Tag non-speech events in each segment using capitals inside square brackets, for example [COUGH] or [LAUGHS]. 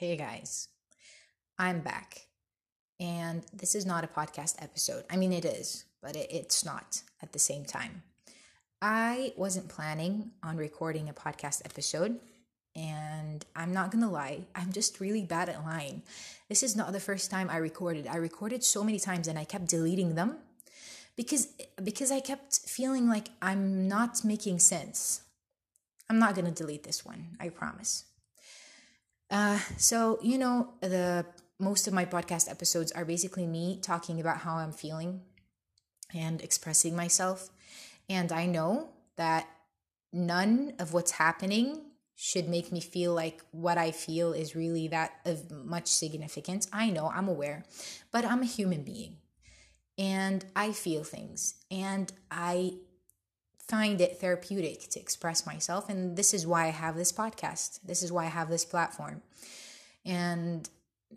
Hey guys, I'm back. And this is not a podcast episode. I mean, it is, but it, it's not at the same time. I wasn't planning on recording a podcast episode, and I'm not gonna lie, I'm just really bad at lying. This is not the first time I recorded. I recorded so many times and I kept deleting them because because I kept feeling like I'm not making sense. I'm not gonna delete this one, I promise. Uh, so you know the most of my podcast episodes are basically me talking about how I'm feeling and expressing myself. And I know that none of what's happening should make me feel like what I feel is really that of much significance. I know, I'm aware, but I'm a human being and I feel things and I find it therapeutic to express myself. And this is why I have this podcast. This is why I have this platform. And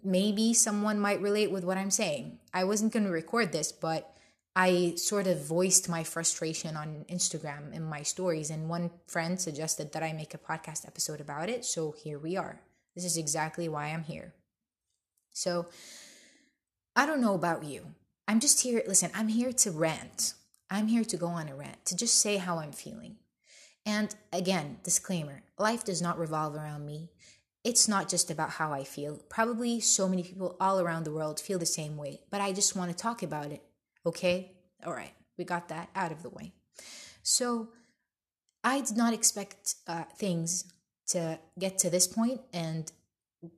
maybe someone might relate with what I'm saying. I wasn't going to record this, but I sort of voiced my frustration on Instagram in my stories, and one friend suggested that I make a podcast episode about it. So here we are. This is exactly why I'm here. So I don't know about you. I'm just here. Listen, I'm here to rant. I'm here to go on a rant, to just say how I'm feeling. And again, disclaimer life does not revolve around me. It's not just about how I feel. Probably so many people all around the world feel the same way, but I just want to talk about it Okay? All right, we got that out of the way. So I did not expect uh, things to get to this point, and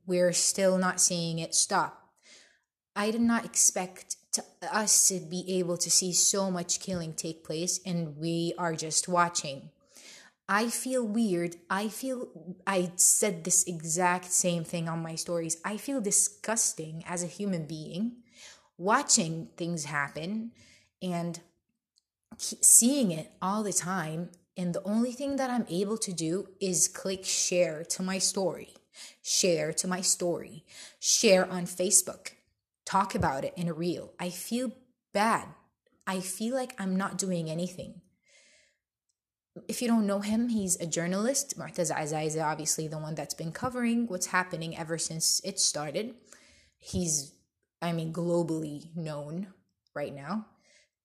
we're still not seeing it stop. I did not expect to, us to be able to see so much killing take place, and we are just watching. I feel weird. I feel, I said this exact same thing on my stories. I feel disgusting as a human being watching things happen and seeing it all the time. And the only thing that I'm able to do is click share to my story, share to my story, share on Facebook, talk about it in a reel. I feel bad. I feel like I'm not doing anything. If you don't know him, he's a journalist. Motaz Azaiza is obviously the one that's been covering what's happening ever since it started. He's I mean, globally known right now.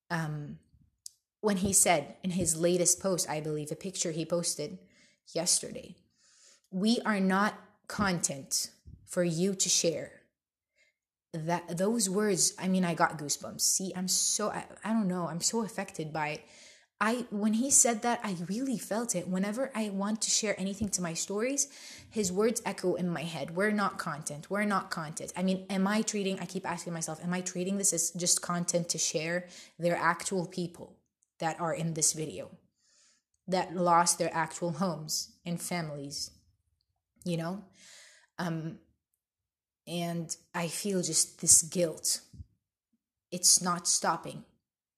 Um, when he said in his latest post, I believe, a picture he posted yesterday, we are not content for you to share. That those words, I mean, I got goosebumps. See, I'm so I, I don't know, I'm so affected by it I when he said that, I really felt it. Whenever I want to share anything to my stories, his words echo in my head. We're not content. We're not content. I mean, am I treating I keep asking myself, am I treating this as just content to share? They're actual people that are in this video that lost their actual homes and families. You know? Um and I feel just this guilt. It's not stopping,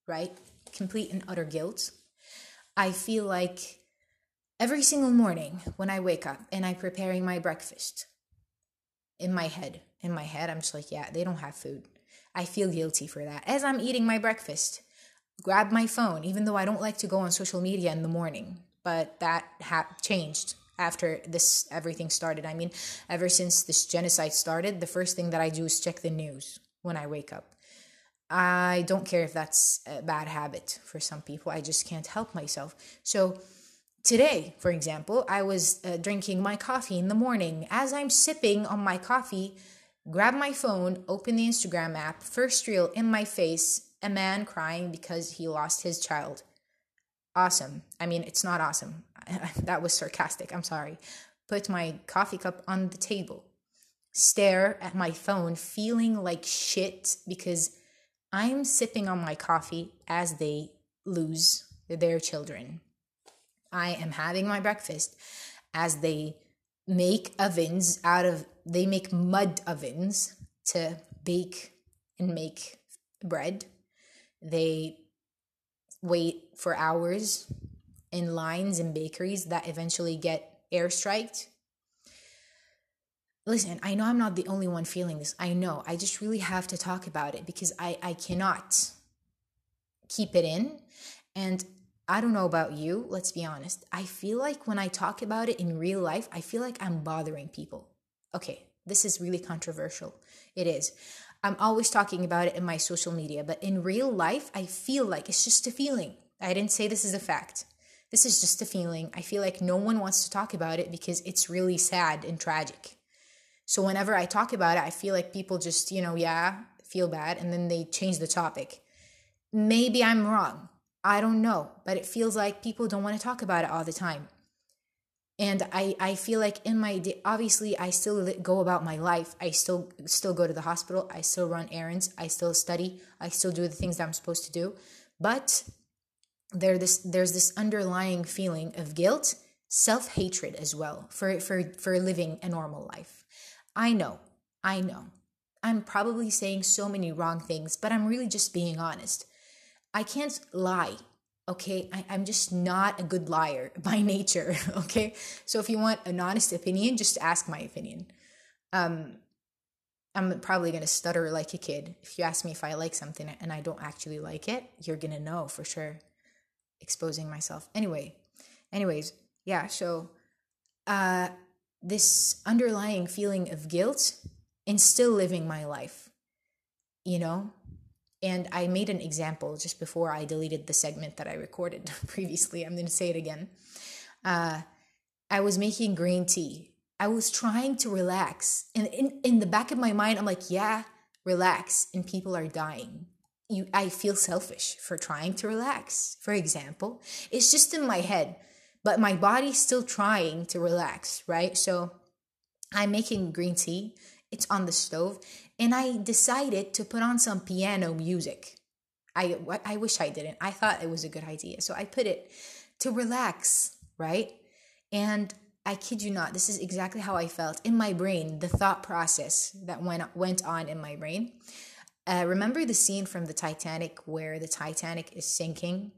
right? complete and utter guilt. I feel like every single morning when I wake up and I'm preparing my breakfast, in my head, in my head, I'm just like, yeah, they don't have food. I feel guilty for that. As I'm eating my breakfast, grab my phone, even though I don't like to go on social media in the morning, but that ha- changed after this everything started. I mean, ever since this genocide started, the first thing that I do is check the news when I wake up. I don't care if that's a bad habit for some people. I just can't help myself. So, today, for example, I was uh, drinking my coffee in the morning. As I'm sipping on my coffee, grab my phone, open the Instagram app, first reel in my face, a man crying because he lost his child. Awesome. I mean, it's not awesome. [LAUGHS] that was sarcastic. I'm sorry. Put my coffee cup on the table. Stare at my phone, feeling like shit because I'm sipping on my coffee as they lose their children. I am having my breakfast as they make ovens out of, they make mud ovens to bake and make bread. They wait for hours in lines in bakeries that eventually get airstriked listen, I know I'm not the only one feeling this. I know. I just really have to talk about it because I, I cannot keep it in. And I don't know about you, let's be honest. I feel like when I talk about it in real life, I feel like I'm bothering people. Okay, This is really controversial. It is. I'm always talking about it in my social media, but in real life, I feel like it's just a feeling. I didn't say this is a fact. This is just a feeling. I feel like no one wants to talk about it because it's really sad and tragic. So whenever I talk about it, I feel like people just, you know, yeah, feel bad and then they change the topic. Maybe I'm wrong. I don't know, but it feels like people don't want to talk about it all the time. And I, I feel like in my day, obviously I still go about my life. I still still go to the hospital. I still run errands. I still study. I still do the things that I'm supposed to do. But there this there's this underlying feeling of guilt, self-hatred as well for for for living a normal life. I know. I know. I'm probably saying so many wrong things, but I'm really just being honest. I can't lie. Okay, I, am just not a good liar [LAUGHS] by nature. [LAUGHS] Okay, so if you want an honest opinion, just ask my opinion. Um, I'm probably gonna stutter like a kid. If you ask me if I like something and I don't actually like it, you're gonna know for sure exposing myself. Anyway, anyways, yeah, so uh this underlying feeling of guilt in still living my life, you know? And I made an example just before I deleted the segment that I recorded [LAUGHS] previously. I'm going to say it again. Uh, I was making green tea. I was trying to relax. And in, in the back of my mind, I'm like, yeah, relax. And people are dying you I feel selfish for trying to relax. For example, it's just in my head, but my body's still trying to relax, right? So I'm making green tea. It's on the stove, and I decided to put on some piano music. I I wish I didn't. I thought it was a good idea. So I put it to relax, right? And I kid you not, this is exactly how I felt in my brain, the thought process that went went on in my brain uh, remember the scene from the Titanic where the Titanic is sinking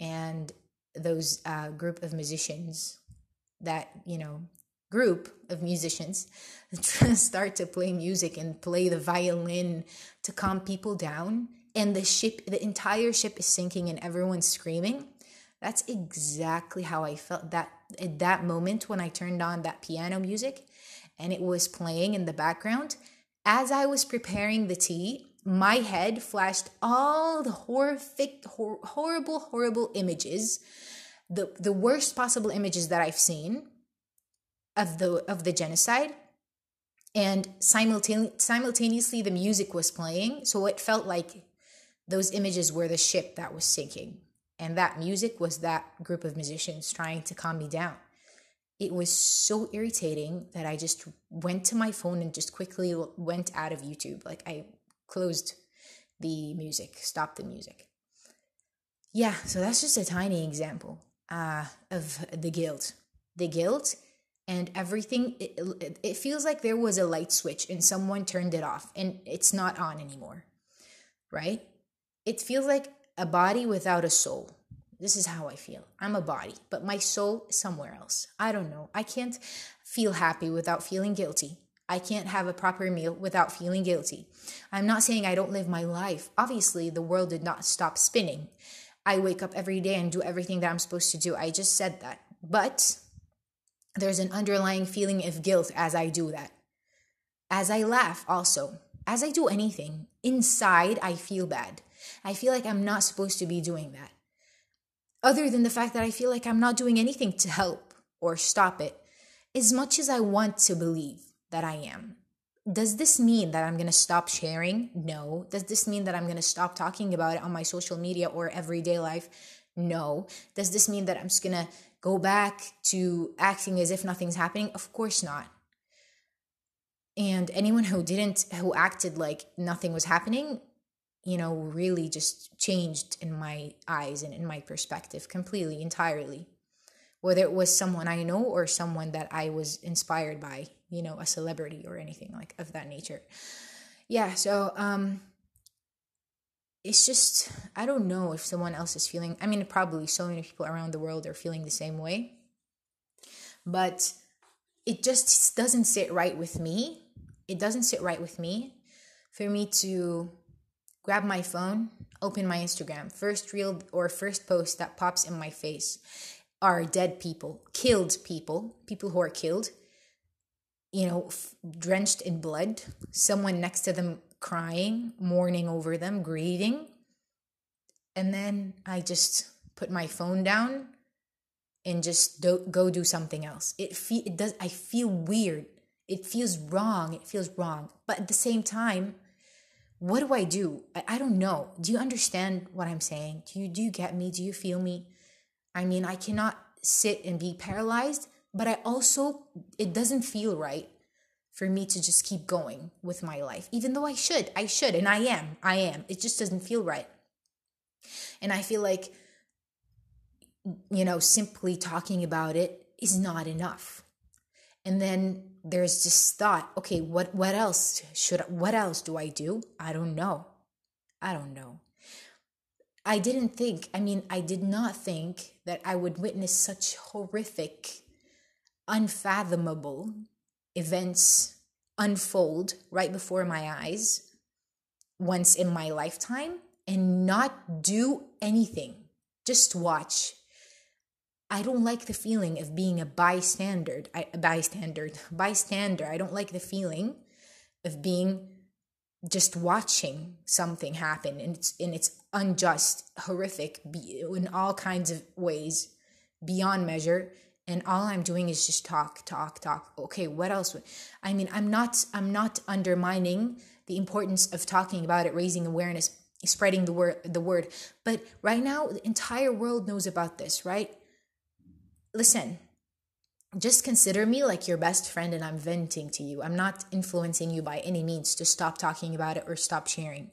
and those uh, group of musicians, that, you know, group of musicians [LAUGHS] start to play music and play the violin to calm people down. And the ship the entire ship is sinking and everyone's screaming. That's exactly how i felt that at that moment when i turned on that piano music and it was playing in the background. As i was preparing the tea my head flashed all the horrific, hor- horrible, horrible images, the the worst possible images that I've seen of the of the genocide, and simultane- simultaneously the music was playing, so it felt like those images were the ship that was sinking, and that music was that group of musicians trying to calm me down. It was so irritating that I just went to my phone and just quickly went out of YouTube. Like I closed the music, stopped the music. Yeah, so that's just a tiny example uh, of the guilt. The guilt and everything, it, it feels like there was a light switch and someone turned it off and it's not on anymore, right? It feels like a body without a soul. This is how I feel. I'm a body, but my soul is somewhere else. I don't know. I can't feel happy without feeling guilty. I can't have a proper meal without feeling guilty. I'm not saying I don't live my life. Obviously, the world did not stop spinning. I wake up every day and do everything that I'm supposed to do. I just said that. But there's an underlying feeling of guilt as I do that. As I laugh, also, as I do anything, inside I feel bad. I feel like I'm not supposed to be doing that. Other than the fact that I feel like I'm not doing anything to help or stop it, as much as I want to believe that I am. Does this mean that I'm going to stop sharing? No. Does this mean that I'm going to stop talking about it on my social media or everyday life? No. Does this mean that I'm just going to go back to acting as if nothing's happening? Of course not. And anyone who didn't, who acted like nothing was happening, you know, really just changed in my eyes and in my perspective completely, entirely whether it was someone I know or someone that I was inspired by, you know, a celebrity or anything like of that nature. Yeah, so um it's just I don't know if someone else is feeling I mean probably so many people around the world are feeling the same way. But it just doesn't sit right with me. It doesn't sit right with me for me to grab my phone, open my Instagram, first reel or first post that pops in my face are dead people, killed people, people who are killed, you know, f- drenched in blood, someone next to them crying, mourning over them, grieving. And then I just put my phone down and just do, go do something else. It fe- it does I feel weird. It feels wrong. It feels wrong. But at the same time, what do I do? I, I don't know. Do you understand what I'm saying? Do you do you get me? Do you feel me? I mean, I cannot sit and be paralyzed, but I also it doesn't feel right for me to just keep going with my life even though I should. I should and I am. I am. It just doesn't feel right. And I feel like you know, simply talking about it is not enough. And then there's this thought, okay, what what else should what else do I do? I don't know. I don't know. I didn't think, I mean, I did not think that I would witness such horrific, unfathomable events unfold right before my eyes once in my lifetime and not do anything. Just watch I don't like the feeling of being a bystander. A bystander, [LAUGHS] bystander. I don't like the feeling of being just watching something happen, and it's and it's unjust, horrific, in all kinds of ways, beyond measure. And all I'm doing is just talk, talk, talk. Okay, what else? I mean, I'm not I'm not undermining the importance of talking about it, raising awareness, spreading the word the word. But right now, the entire world knows about this, right? listen, just consider me like your best friend and I'm venting to you. I'm not influencing you by any means to stop talking about it or stop sharing.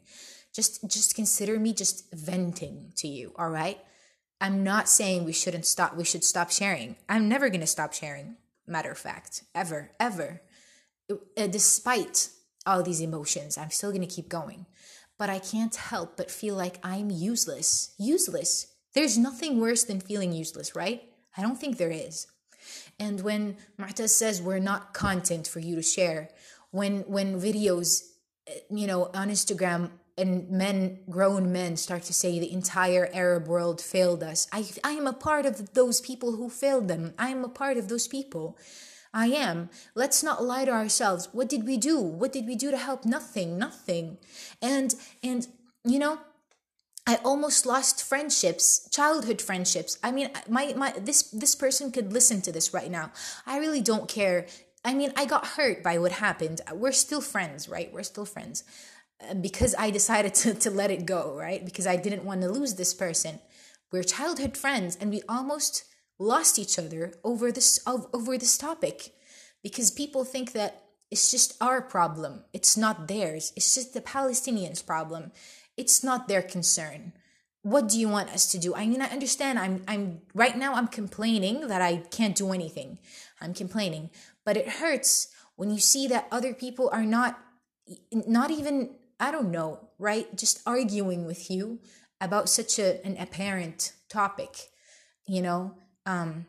Just just consider me just venting to you, all right? I'm not saying we shouldn't stop we should stop sharing. I'm never going to stop sharing. Matter of fact, ever, ever. Uh, despite all these emotions, I'm still going to keep going. But I can't help but feel like I'm useless. Useless. There's nothing worse than feeling useless, right? I don't think there is. And when Motaz says we're not content for you to share, when when videos, eh, you know, on Instagram and men, grown men, start to say the entire Arab world failed us, I I am a part of those people who failed them. I am a part of those people. I am. Let's not lie to ourselves. What did we do? What did we do to help? Nothing. Nothing. And and you know I almost lost friendships, childhood friendships. I mean, my my this this person could listen to this right now. I really don't care. I mean, I got hurt by what happened. We're still friends, right? We're still friends. Because I decided [LAUGHS] to, to let it go, right? Because I didn't want to lose this person. We're childhood friends and we almost lost each other over this over this topic because people think that it's just our problem. It's not theirs. It's just the Palestinians' problem it's not their concern what do you want us to do i mean i understand i'm i'm right now i'm complaining that i can't do anything i'm complaining but it hurts when you see that other people are not not even i don't know right just arguing with you about such a, an apparent topic you know um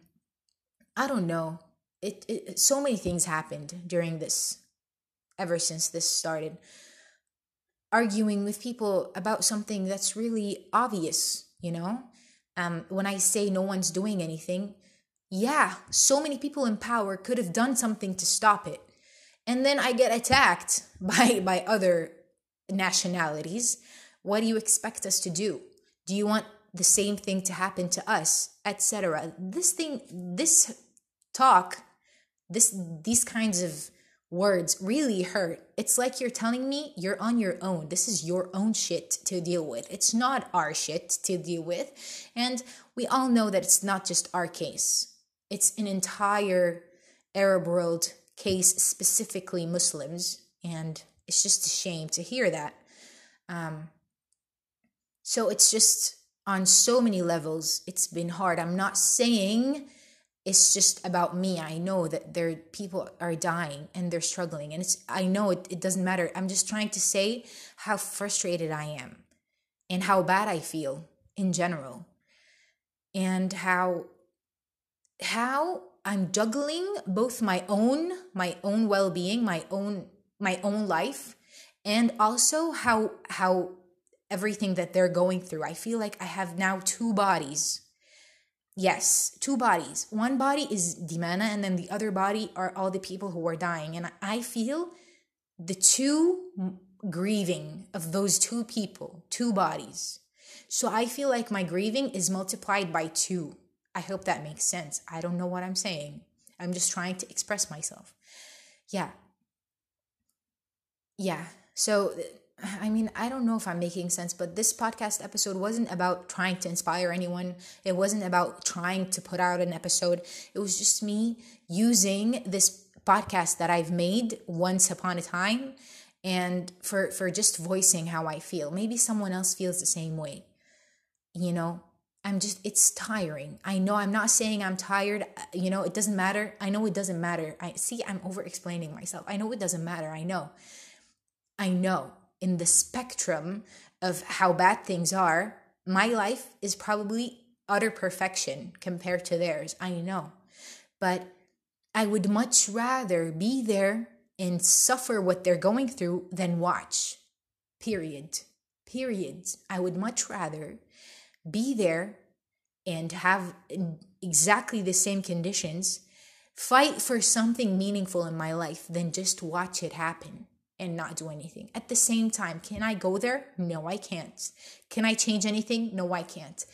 i don't know it, it so many things happened during this ever since this started arguing with people about something that's really obvious, you know? Um, when I say no one's doing anything, yeah, so many people in power could have done something to stop it. And then I get attacked [LAUGHS] by, by other nationalities. What do you expect us to do? Do you want the same thing to happen to us, etc.? This thing, this talk, this these kinds of words really hurt. It's like you're telling me you're on your own. This is your own shit to deal with. It's not our shit to deal with. And we all know that it's not just our case, it's an entire Arab world case, specifically Muslims. And it's just a shame to hear that. Um, so it's just on so many levels, it's been hard. I'm not saying it's just about me i know that there people are dying and they're struggling and it's i know it, it doesn't matter i'm just trying to say how frustrated i am and how bad i feel in general and how how i'm juggling both my own my own well-being my own my own life and also how how everything that they're going through i feel like i have now two bodies yes, two bodies. One body is Dimana, and then the other body are all the people who are dying. And I feel the two grieving of those two people, two bodies. So I feel like my grieving is multiplied by two. I hope that makes sense. I don't know what I'm saying. I'm just trying to express myself. Yeah. Yeah. So I mean, I don't know if I'm making sense, but this podcast episode wasn't about trying to inspire anyone. It wasn't about trying to put out an episode. It was just me using this podcast that I've made once upon a time and for for just voicing how I feel. Maybe someone else feels the same way. You know, I'm just it's tiring. I know I'm not saying I'm tired. You know, it doesn't matter. I know it doesn't matter. I see I'm over explaining myself. I know it doesn't matter. I know. I know in the spectrum of how bad things are, my life is probably utter perfection compared to theirs. I know. But I would much rather be there and suffer what they're going through than watch. Period. Period. I would much rather be there and have exactly the same conditions, fight for something meaningful in my life than just watch it happen and not do anything. At the same time, can I go there? No, I can't. Can I change anything? No, I can't.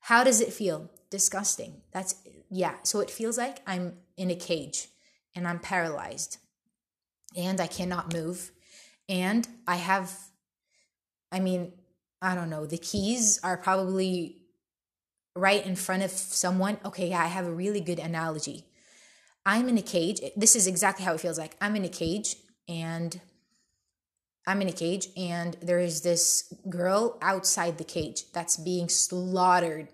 How does it feel? Disgusting. That's, yeah. So it feels like I'm in a cage and I'm paralyzed and I cannot move. And I have, I mean, I don't know, the keys are probably right in front of someone. Okay, yeah, I have a really good analogy. I'm in a cage. This is exactly how it feels like. I'm in a cage and I'm in a cage and there is this girl outside the cage that's being slaughtered.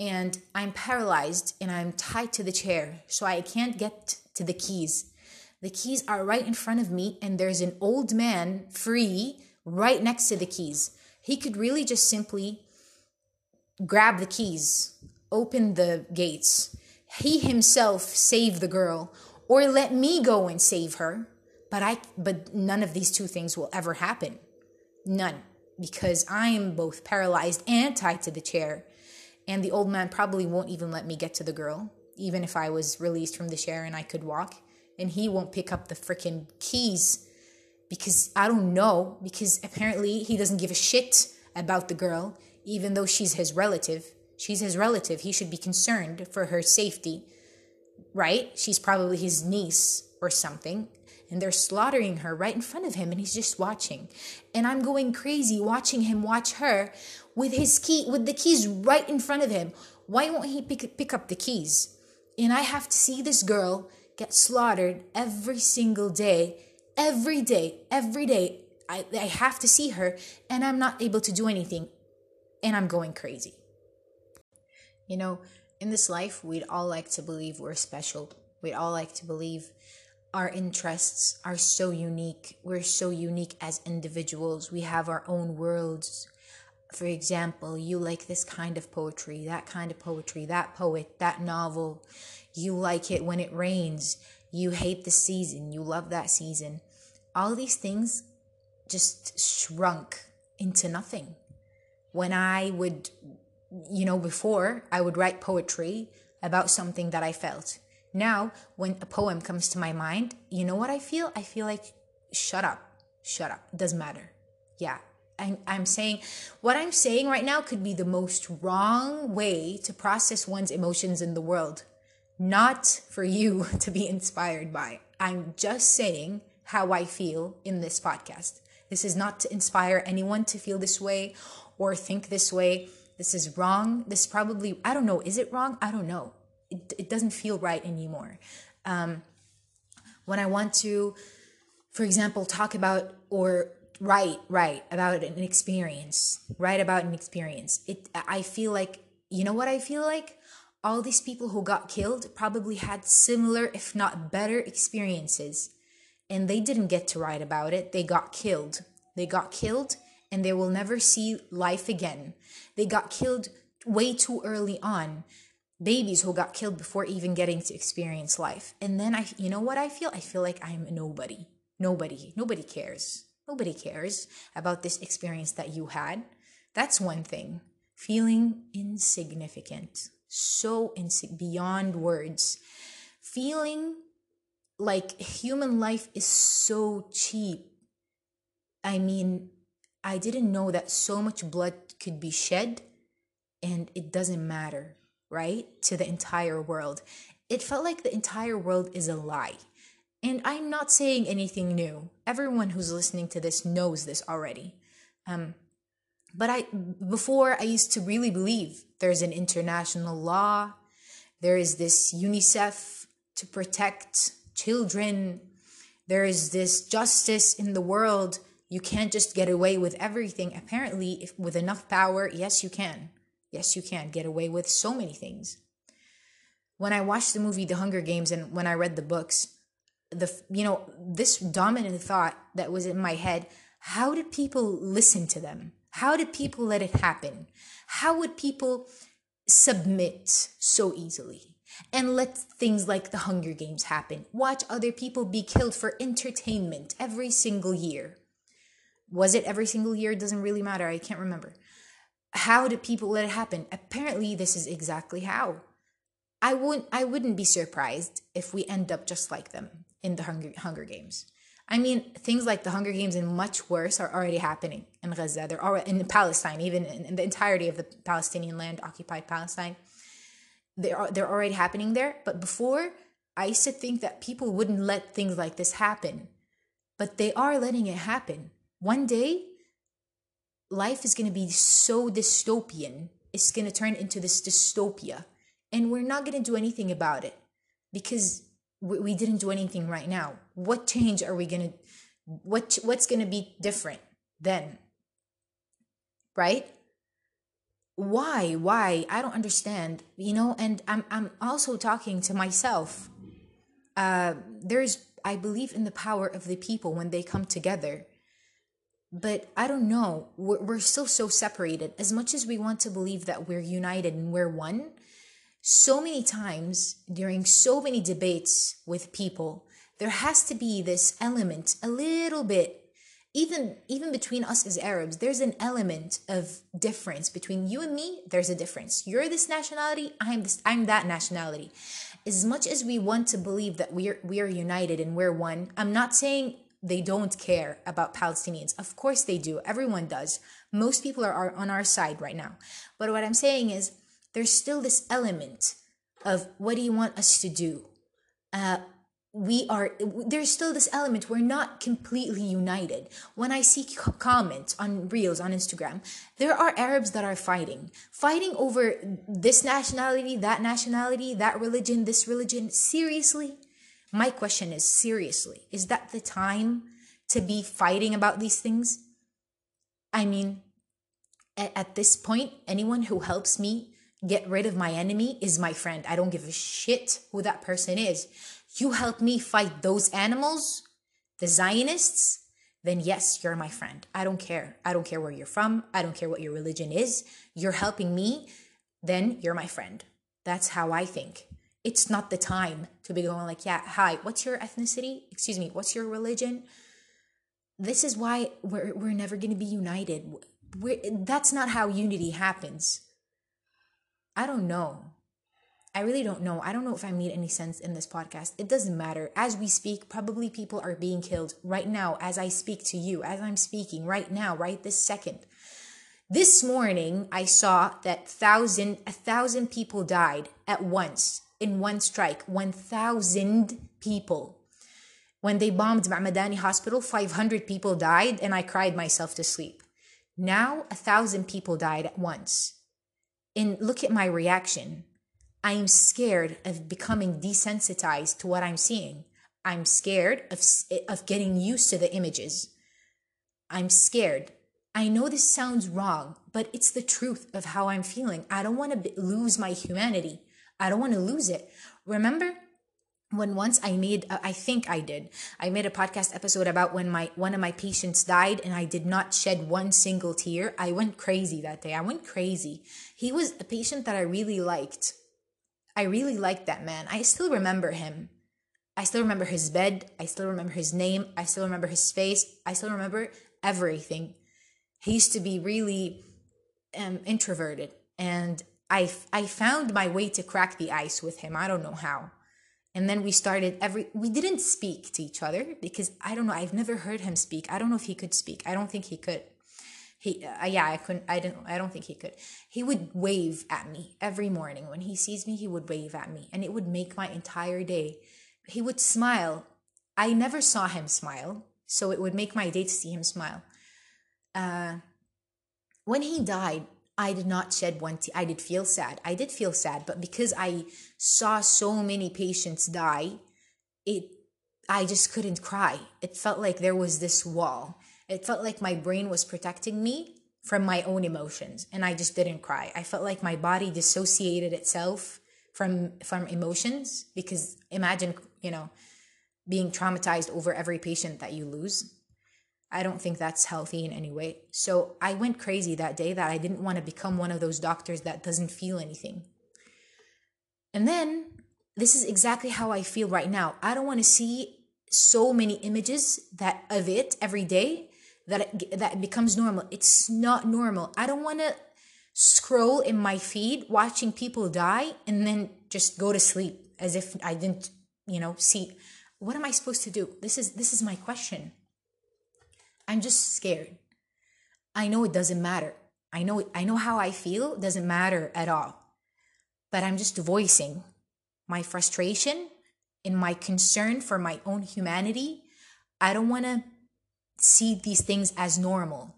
And I'm paralyzed and I'm tied to the chair, so I can't get to the keys. The keys are right in front of me, and there's an old man free right next to the keys. He could really just simply grab the keys, open the gates, he himself save the girl, or let me go and save her but I but none of these two things will ever happen. None. Because I am both paralyzed and tied to the chair. And the old man probably won't even let me get to the girl, even if I was released from the chair and I could walk. And he won't pick up the freaking keys because I don't know, because apparently he doesn't give a shit about the girl, even though she's his relative. She's his relative. He should be concerned for her safety, right? She's probably his niece or something and they're slaughtering her right in front of him and he's just watching. And i'm going crazy watching him watch her with his key with the keys right in front of him. Why won't he pick, pick up the keys? And i have to see this girl get slaughtered every single day every day every day. I, I have to see her and i'm not able to do anything. And i'm going crazy. You know in this life we'd all like to believe we're special. We'd all like to believe our interests are so unique. We're so unique as individuals. We have our own worlds. For example, you like this kind of poetry, that kind of poetry, that poet, that novel. You like it when it rains. You hate the season. You love that season. All these things just shrunk into nothing. When I would, you know, before I would write poetry about something that I felt now, when a poem comes to my mind, you know what I feel? I feel like, shut up, shut up. Doesn't matter. Yeah. I'm, I'm saying what I'm saying right now could be the most wrong way to process one's emotions in the world, not for you [LAUGHS] to be inspired by. I'm just saying how I feel in this podcast. This is not to inspire anyone to feel this way or think this way. This is wrong. This probably, I don't know, is it wrong? I don't know it, it doesn't feel right anymore. Um, when I want to, for example, talk about or write, write about an experience, write about an experience, it I feel like you know what I feel like? All these people who got killed probably had similar, if not better, experiences. And they didn't get to write about it. They got killed. They got killed and they will never see life again. They got killed way too early on babies who got killed before even getting to experience life. And then I, you know what I feel? I feel like I'm nobody. Nobody. Nobody cares. Nobody cares about this experience that you had. That's one thing. Feeling insignificant. so beyond words. Feeling like human life is so cheap. I mean, I didn't know that so much blood could be shed and it doesn't matter, right? To the entire world. It felt like the entire world is a lie. And I'm not saying anything new. Everyone who's listening to this knows this already. Um, but I before I used to really believe there's an international law, there is this UNICEF to protect children, there is this justice in the world. You can't just get away with everything. Apparently, if with enough power, yes, you can. Yes, you can get away with so many things. When I watched the movie The Hunger Games and when I read the books, the you know, this dominant thought that was in my head, how did people listen to them? How did people let it happen? How would people submit so easily and let things like the Hunger Games happen? Watch other people be killed for entertainment every single year. Was it every single year? It doesn't really matter. I can't remember. How did people let it happen? Apparently, this is exactly how. I wouldn't I wouldn't be surprised if we end up just like them in the Hunger, Hunger Games. I mean, things like the Hunger Games and much worse are already happening in Gaza. They're already in Palestine, even in, in the entirety of the Palestinian land, occupied Palestine. They are they're already happening there. But before, I used to think that people wouldn't let things like this happen, but they are letting it happen. One day, life is going to be so dystopian. It's going to turn into this dystopia, and we're not going to do anything about it because we, didn't do anything right now. What change are we going to what what's going to be different then? Right? Why why? I don't understand you know and i'm i'm also talking to myself. Uh there's i believe in the power of the people when they come together but i don't know we're, we're still so separated as much as we want to believe that we're united and we're one so many times during so many debates with people, there has to be this element, a little bit, even even between us as Arabs, there's an element of difference between you and me. There's a difference. You're this nationality. I'm this. I'm that nationality. As much as we want to believe that we're we are united and we're one, I'm not saying they don't care about Palestinians. Of course they do. Everyone does. Most people are, are on our side right now. But what I'm saying is there's still this element of what do you want us to do? Uh, we are there's still this element we're not completely united when i see comments on reels on instagram there are arabs that are fighting fighting over this nationality that nationality that religion this religion seriously my question is seriously is that the time to be fighting about these things i mean at, this point anyone who helps me get rid of my enemy is my friend. I don't give a shit who that person is. You help me fight those animals, the Zionists, then yes, you're my friend. I don't care. I don't care where you're from. I don't care what your religion is. You're helping me, then you're my friend. That's how I think. It's not the time to be going like, yeah, hi, what's your ethnicity? Excuse me, what's your religion? This is why we're, we're never going to be united. We're, that's not how unity happens I don't know. I really don't know. I don't know if I made any sense in this podcast. It doesn't matter. As we speak, probably people are being killed right now as I speak to you, as I'm speaking right now, right this second. This morning, I saw that thousand, a thousand people died at once in one strike. One thousand people. When they bombed Ma'madani Hospital, 500 people died, and I cried myself to sleep. Now, a thousand people died at once and look at my reaction. I'm scared of becoming desensitized to what I'm seeing. I'm scared of, of getting used to the images. I'm scared. I know this sounds wrong, but it's the truth of how I'm feeling. I don't want to lose my humanity. I don't want to lose it. Remember when once I made, uh, I think I did, I made a podcast episode about when my one of my patients died and I did not shed one single tear. I went crazy that day. I went crazy. He was a patient that I really liked. I really liked that man. I still remember him. I still remember his bed. I still remember his name. I still remember his face. I still remember everything. He used to be really um, introverted and I, I found my way to crack the ice with him. I don't know how. And then we started every, we didn't speak to each other because I don't know, I've never heard him speak. I don't know if he could speak. I don't think he could. He, uh, yeah, I couldn't, I didn't, I don't think he could. He would wave at me every morning. When he sees me, he would wave at me and it would make my entire day. He would smile. I never saw him smile. So it would make my day to see him smile. Uh, when he died, I did not shed one tear. I did feel sad. I did feel sad, but because I saw so many patients die, it I just couldn't cry. It felt like there was this wall. It felt like my brain was protecting me from my own emotions and I just didn't cry. I felt like my body dissociated itself from from emotions because imagine, you know, being traumatized over every patient that you lose. I don't think that's healthy in any way. So I went crazy that day that I didn't want to become one of those doctors that doesn't feel anything. And then this is exactly how I feel right now. I don't want to see so many images that of it every day that it, that it becomes normal. It's not normal. I don't want to scroll in my feed watching people die and then just go to sleep as if I didn't, you know, see what am I supposed to do? This is this is my question. I'm just scared. I know it doesn't matter. I know I know how I feel doesn't matter at all. But I'm just voicing my frustration and my concern for my own humanity. I don't want to see these things as normal.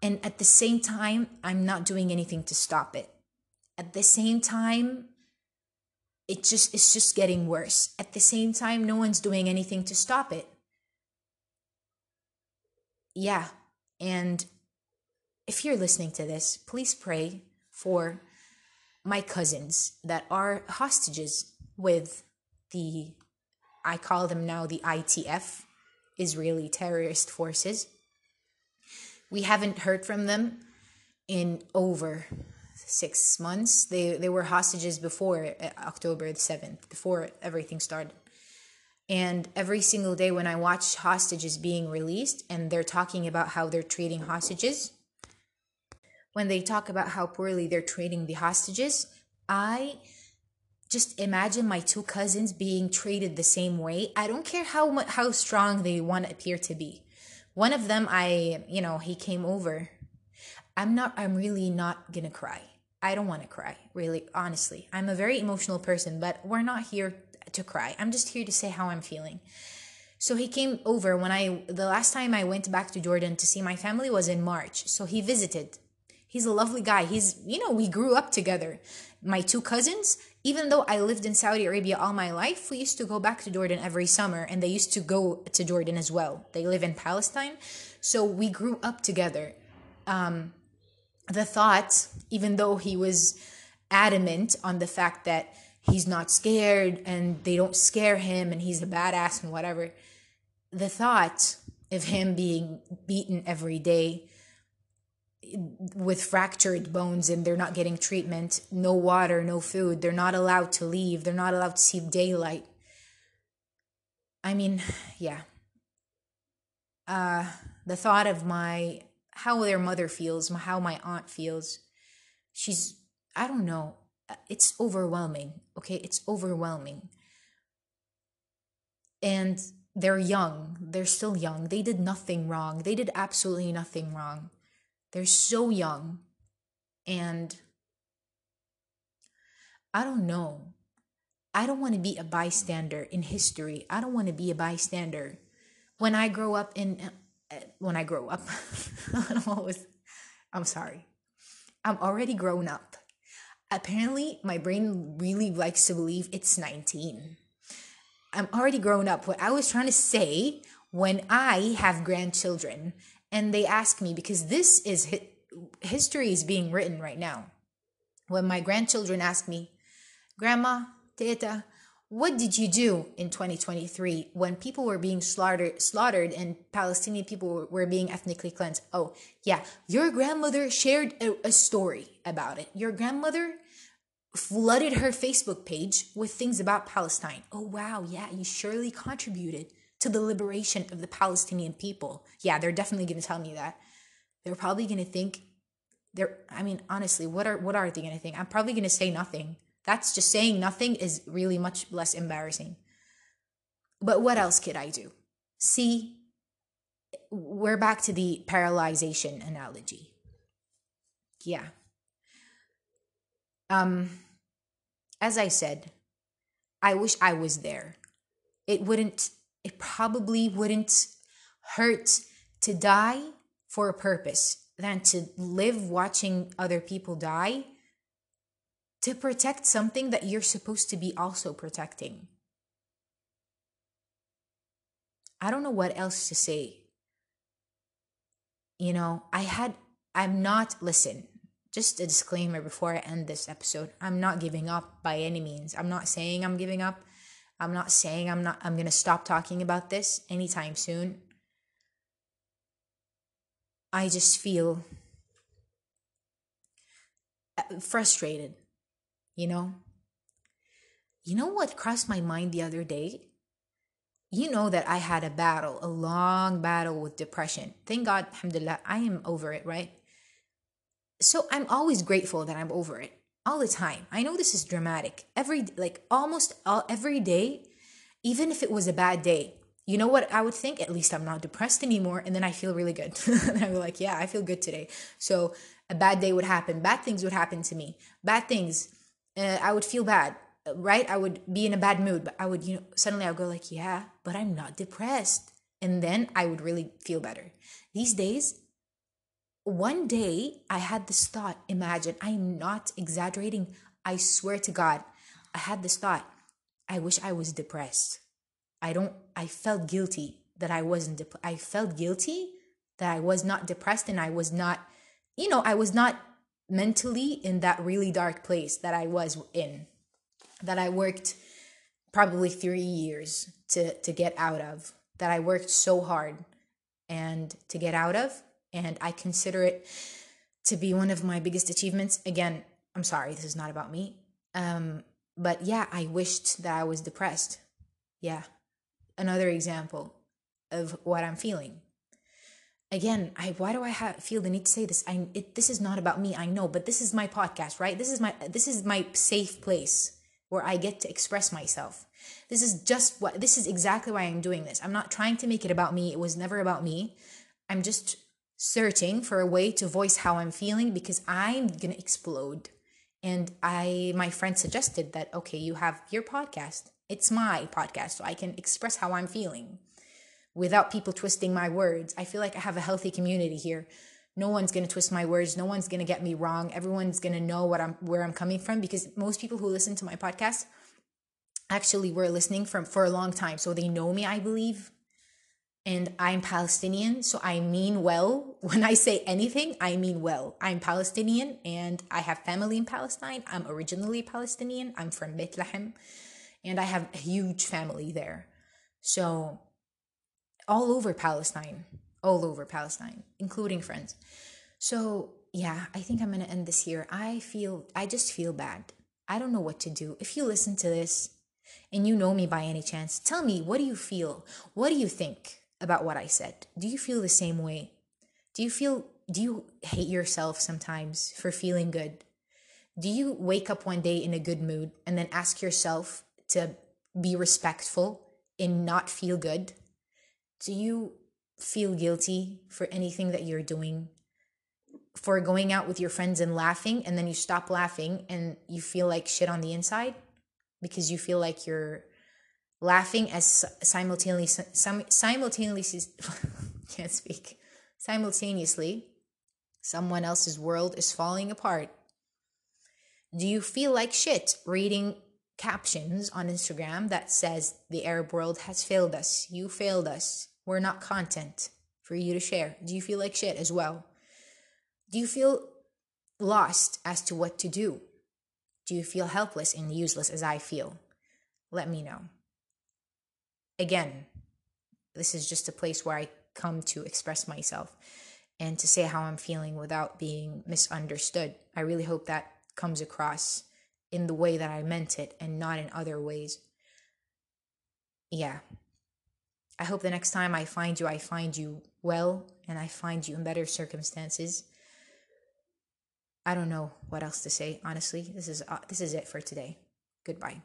And at the same time, I'm not doing anything to stop it. At the same time, it just it's just getting worse. At the same time, no one's doing anything to stop it yeah. And if you're listening to this, please pray for my cousins that are hostages with the, I call them now the ITF, Israeli terrorist forces. We haven't heard from them in over six months. They, they were hostages before uh, October the 7th, before everything started. And every single day when I watch hostages being released and they're talking about how they're treating hostages, when they talk about how poorly they're treating the hostages, I just imagine my two cousins being treated the same way. I don't care how how strong they want to appear to be. One of them, I, you know, he came over. I'm not, I'm really not gonna cry. I don't want to cry, really, honestly. I'm a very emotional person, but we're not here to cry. I'm just here to say how I'm feeling. So he came over when I the last time I went back to Jordan to see my family was in March. So he visited. He's a lovely guy. He's you know, we grew up together. My two cousins, even though I lived in Saudi Arabia all my life, we used to go back to Jordan every summer and they used to go to Jordan as well. They live in Palestine. So we grew up together. Um the thought, even though he was adamant on the fact that he's not scared and they don't scare him and he's a badass and whatever. The thought of him being beaten every day with fractured bones and they're not getting treatment, no water, no food, they're not allowed to leave, they're not allowed to see daylight. I mean, yeah. Uh, the thought of my how their mother feels, how my aunt feels. She's I don't know it's overwhelming okay? It's overwhelming. And they're young. They're still young. They did nothing wrong. They did absolutely nothing wrong. They're so young. And i don't know. I don't want to be a bystander in history. I don't want to be a bystander. When i grow up in uh, when i grow up [LAUGHS] i'm always i'm sorry. I'm already grown up apparently my brain really likes to believe it's 19 i'm already grown up. What i was trying to say when i have grandchildren and they ask me because this is hi- history is being written right now. When my grandchildren ask me grandma teta what did you do in 2023 when people were being slaughtered slaughtered and palestinian people were being ethnically cleansed? Oh yeah your grandmother shared a, a story about it. Your grandmother flooded her facebook page with things about palestine. Oh wow yeah you surely contributed to the liberation of the palestinian people. Yeah they're definitely going to tell me that. They're probably going to think they're I mean, honestly, what are what are they gonna think? I'm probably gonna say nothing. That's just saying nothing is really much less embarrassing. But what else could I do? See, we're back to the paralyzation analogy. Yeah. Um as I said, I wish I was there. It wouldn't it probably wouldn't hurt to die for a purpose than to live watching other people die to protect something that you're supposed to be also protecting. I don't know what else to say. You know, I had, I'm not, listen, just a disclaimer before I end this episode. I'm not giving up by any means. I'm not saying I'm giving up. I'm not saying I'm not, I'm going to stop talking about this anytime soon. I just feel frustrated, you know? You know what crossed my mind the other day? You know that I had a battle, a long battle with depression. Thank God, alhamdulillah, I am over it, right? So I'm always grateful that I'm over it all the time. I know this is dramatic. Every, like almost all, every day, even if it was a bad day, you know what I would think? At least I'm not depressed anymore. And then I feel really good. [LAUGHS] and I'm like, yeah, I feel good today. So a bad day would happen. Bad things would happen to me. Bad things. Uh, I would feel bad, right? I would be in a bad mood, but I would, you know, suddenly I would go like, yeah, but I'm not depressed. And then I would really feel better. These days, one day I had this thought. Imagine, I'm not exaggerating. I swear to God, I had this thought. I wish I was depressed. I don't, I felt guilty that I wasn't, dep- I felt guilty that I was not depressed and I was not, you know, I was not mentally in that really dark place that I was in, that I worked probably three years to, to get out of, that I worked so hard and to get out of. And I consider it to be one of my biggest achievements. Again, I'm sorry, this is not about me. Um, but yeah, I wished that I was depressed. Yeah, another example of what I'm feeling. Again, I why do I have, feel the need to say this? I it, this is not about me. I know, but this is my podcast, right? This is my this is my safe place where I get to express myself. This is just what this is exactly why I'm doing this. I'm not trying to make it about me. It was never about me. I'm just searching for a way to voice how I'm feeling because I'm going to explode. And I my friend suggested that okay, you have your podcast it's my podcast, so I can express how I'm feeling without people twisting my words. I feel like I have a healthy community here. No one's going to twist my words. No one's going to get me wrong. Everyone's going to know what I'm where I'm coming from because most people who listen to my podcast actually were listening from for a long time, so they know me, I believe. And I'm Palestinian, so I mean well. [LAUGHS] When I say anything, I mean well. I'm Palestinian and I have family in Palestine. I'm originally Palestinian. I'm from Bethlehem and I have a huge family there. So, all over Palestine, all over Palestine, including friends. So, yeah, I think I'm going to end this here. I feel, I just feel bad. I don't know what to do. If you listen to this and you know me by any chance, tell me, what do you feel? What do you think about what I said? Do you feel the same way? Do you feel, do you hate yourself sometimes for feeling good? Do you wake up one day in a good mood and then ask yourself, to be respectful and not feel good? Do you feel guilty for anything that you're doing? For going out with your friends and laughing, and then you stop laughing and you feel like shit on the inside because you feel like you're laughing as simultaneously simultaneously [LAUGHS] can't speak simultaneously someone else's world is falling apart do you feel like shit reading captions on Instagram that says the Arab world has failed us. You failed us. We're not content for you to share. Do you feel like shit as well? Do you feel lost as to what to do? Do you feel helpless and useless as I feel? Let me know. Again, this is just a place where I come to express myself and to say how I'm feeling without being misunderstood. I really hope that comes across in the way that I meant it and not in other ways. Yeah. I hope the next time I find you, I find you well and I find you in better circumstances. I don't know what else to say. Honestly, this is uh, this is it for today. Goodbye.